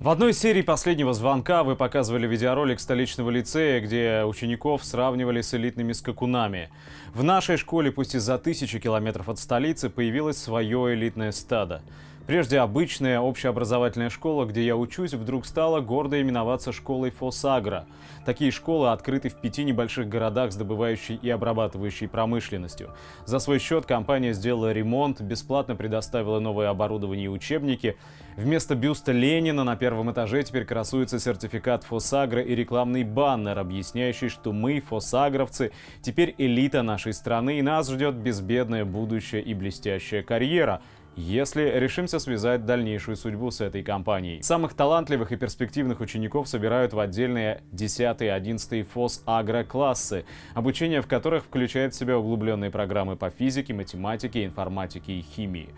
В одной серии последнего звонка вы показывали видеоролик столичного лицея, где учеников сравнивали с элитными скакунами. В нашей школе, пусть и за тысячи километров от столицы, появилось свое элитное стадо. Прежде обычная общеобразовательная школа, где я учусь, вдруг стала гордо именоваться школой Фосагра. Такие школы открыты в пяти небольших городах с добывающей и обрабатывающей промышленностью. За свой счет компания сделала ремонт, бесплатно предоставила новое оборудование и учебники. Вместо бюста Ленина на первом этаже теперь красуется сертификат Фосагра и рекламный баннер, объясняющий, что мы, фосагровцы, теперь элита нашей страны и нас ждет безбедное будущее и блестящая карьера – если решимся связать дальнейшую судьбу с этой компанией. Самых талантливых и перспективных учеников собирают в отдельные 10 и 11 ФОС агро-классы, обучение в которых включает в себя углубленные программы по физике, математике, информатике и химии.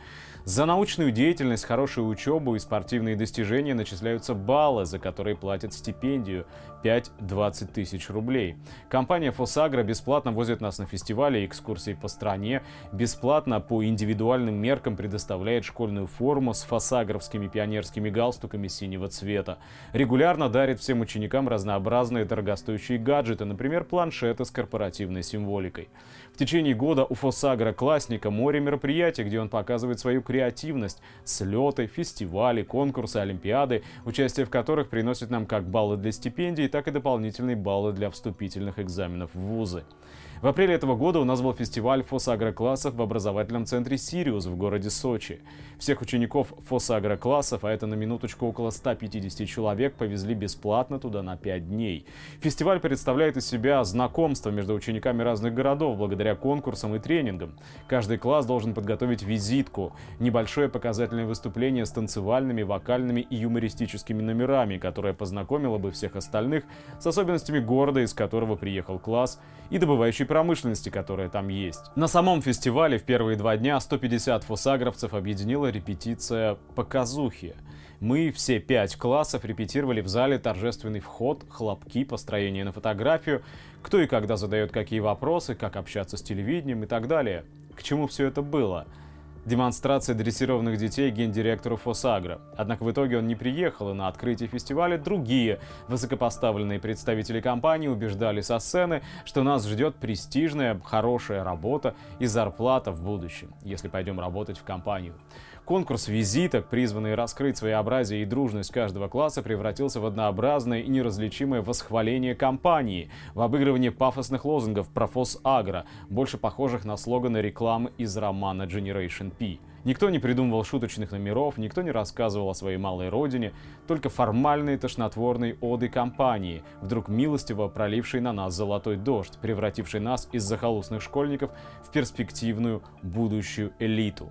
За научную деятельность, хорошую учебу и спортивные достижения начисляются баллы, за которые платят стипендию 5-20 тысяч рублей. Компания «Фосагро» бесплатно возит нас на фестивали и экскурсии по стране, бесплатно по индивидуальным меркам предоставляет школьную форму с фосагровскими пионерскими галстуками синего цвета. Регулярно дарит всем ученикам разнообразные дорогостоящие гаджеты, например, планшеты с корпоративной символикой. В течение года у Фосагро классника море мероприятий, где он показывает свою креативность, слеты, фестивали, конкурсы, олимпиады, участие в которых приносит нам как баллы для стипендий, так и дополнительные баллы для вступительных экзаменов в вузы. В апреле этого года у нас был фестиваль фосагроклассов в образовательном центре «Сириус» в городе Сочи. Всех учеников фосагроклассов, а это на минуточку около 150 человек, повезли бесплатно туда на 5 дней. Фестиваль представляет из себя знакомство между учениками разных городов благодаря конкурсам и тренингам. Каждый класс должен подготовить визитку, небольшое показательное выступление с танцевальными, вокальными и юмористическими номерами, которое познакомило бы всех остальных с особенностями города, из которого приехал класс, и добывающий промышленности, которая там есть. На самом фестивале в первые два дня 150 фосагровцев объединила репетиция «Показухи». Мы все пять классов репетировали в зале торжественный вход, хлопки, построение на фотографию, кто и когда задает какие вопросы, как общаться с телевидением и так далее. К чему все это было? Демонстрация дрессированных детей гендиректору Фосагра. Однако в итоге он не приехал, и на открытии фестиваля другие высокопоставленные представители компании убеждали со сцены, что нас ждет престижная, хорошая работа и зарплата в будущем, если пойдем работать в компанию. Конкурс визиток, призванный раскрыть своеобразие и дружность каждого класса, превратился в однообразное и неразличимое восхваление компании, в обыгрывание пафосных лозунгов про Фосагра, больше похожих на слоганы рекламы из романа Generation P. Никто не придумывал шуточных номеров, никто не рассказывал о своей малой родине, только формальные тошнотворные оды компании, вдруг милостиво проливший на нас золотой дождь, превративший нас из захолустных школьников в перспективную будущую элиту.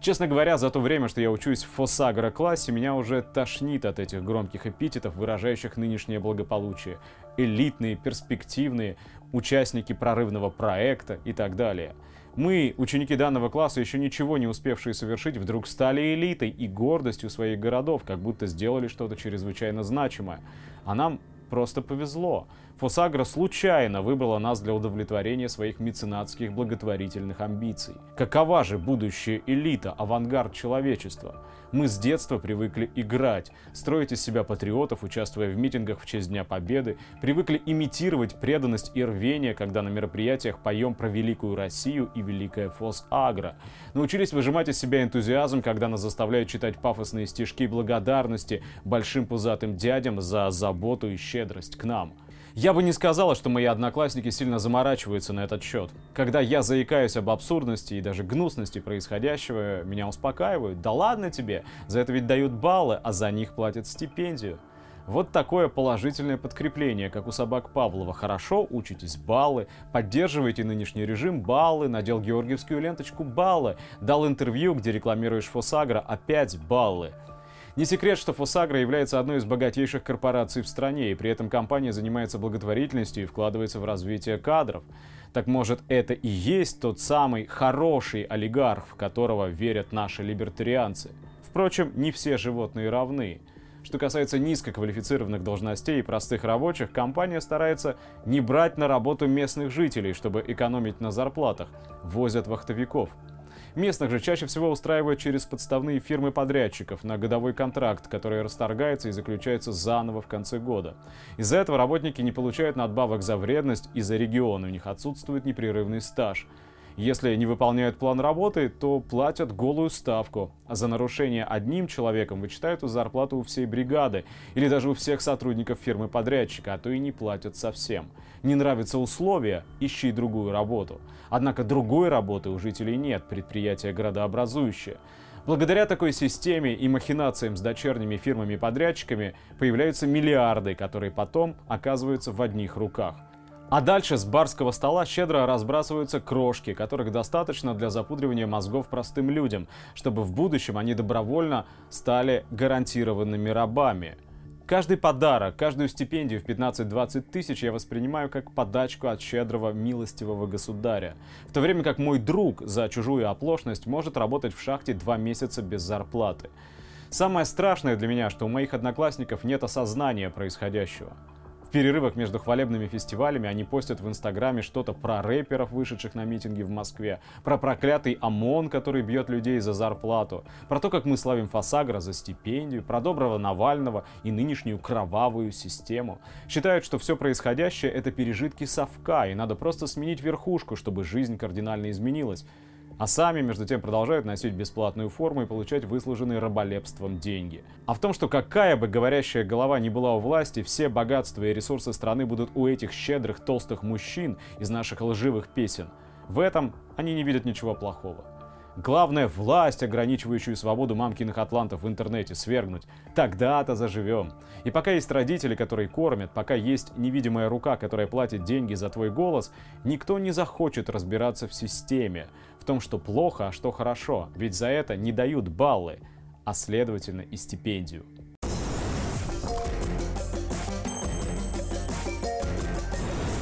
Честно говоря, за то время, что я учусь в Фосагро-классе, меня уже тошнит от этих громких эпитетов, выражающих нынешнее благополучие. Элитные, перспективные, участники прорывного проекта и так далее. Мы, ученики данного класса, еще ничего не успевшие совершить, вдруг стали элитой и гордостью своих городов, как будто сделали что-то чрезвычайно значимое. А нам просто повезло. Фосагра случайно выбрала нас для удовлетворения своих меценатских благотворительных амбиций. Какова же будущая элита, авангард человечества? Мы с детства привыкли играть, строить из себя патриотов, участвуя в митингах в честь Дня Победы, привыкли имитировать преданность и рвение, когда на мероприятиях поем про великую Россию и великое Фосагра. Научились выжимать из себя энтузиазм, когда нас заставляют читать пафосные стишки благодарности большим пузатым дядям за заботу и щедрость к нам. Я бы не сказала, что мои одноклассники сильно заморачиваются на этот счет. Когда я заикаюсь об абсурдности и даже гнусности происходящего, меня успокаивают. Да ладно тебе, за это ведь дают баллы, а за них платят стипендию. Вот такое положительное подкрепление, как у собак Павлова. Хорошо, учитесь баллы, поддерживаете нынешний режим баллы, надел георгиевскую ленточку баллы, дал интервью, где рекламируешь Фосагра, опять баллы. Не секрет, что Фосагра является одной из богатейших корпораций в стране, и при этом компания занимается благотворительностью и вкладывается в развитие кадров. Так может это и есть тот самый хороший олигарх, в которого верят наши либертарианцы? Впрочем, не все животные равны. Что касается низкоквалифицированных должностей и простых рабочих, компания старается не брать на работу местных жителей, чтобы экономить на зарплатах, возят вахтовиков. Местных же чаще всего устраивают через подставные фирмы подрядчиков на годовой контракт, который расторгается и заключается заново в конце года. Из-за этого работники не получают надбавок за вредность и за регион, у них отсутствует непрерывный стаж. Если не выполняют план работы, то платят голую ставку. А за нарушение одним человеком вычитают зарплату у всей бригады или даже у всех сотрудников фирмы-подрядчика, а то и не платят совсем. Не нравятся условия – ищи другую работу. Однако другой работы у жителей нет, предприятие градообразующее. Благодаря такой системе и махинациям с дочерними фирмами-подрядчиками появляются миллиарды, которые потом оказываются в одних руках. А дальше с барского стола щедро разбрасываются крошки, которых достаточно для запудривания мозгов простым людям, чтобы в будущем они добровольно стали гарантированными рабами. Каждый подарок, каждую стипендию в 15-20 тысяч я воспринимаю как подачку от щедрого милостивого государя. В то время как мой друг за чужую оплошность может работать в шахте два месяца без зарплаты. Самое страшное для меня, что у моих одноклассников нет осознания происходящего. В перерывах между хвалебными фестивалями они постят в Инстаграме что-то про рэперов, вышедших на митинги в Москве, про проклятый ОМОН, который бьет людей за зарплату, про то, как мы славим Фасагра за стипендию, про доброго Навального и нынешнюю кровавую систему. Считают, что все происходящее это пережитки совка, и надо просто сменить верхушку, чтобы жизнь кардинально изменилась а сами, между тем, продолжают носить бесплатную форму и получать выслуженные раболепством деньги. А в том, что какая бы говорящая голова ни была у власти, все богатства и ресурсы страны будут у этих щедрых толстых мужчин из наших лживых песен. В этом они не видят ничего плохого. Главное, власть, ограничивающую свободу мамкиных атлантов в интернете, свергнуть. Тогда-то заживем. И пока есть родители, которые кормят, пока есть невидимая рука, которая платит деньги за твой голос, никто не захочет разбираться в системе, в том, что плохо, а что хорошо. Ведь за это не дают баллы, а следовательно и стипендию.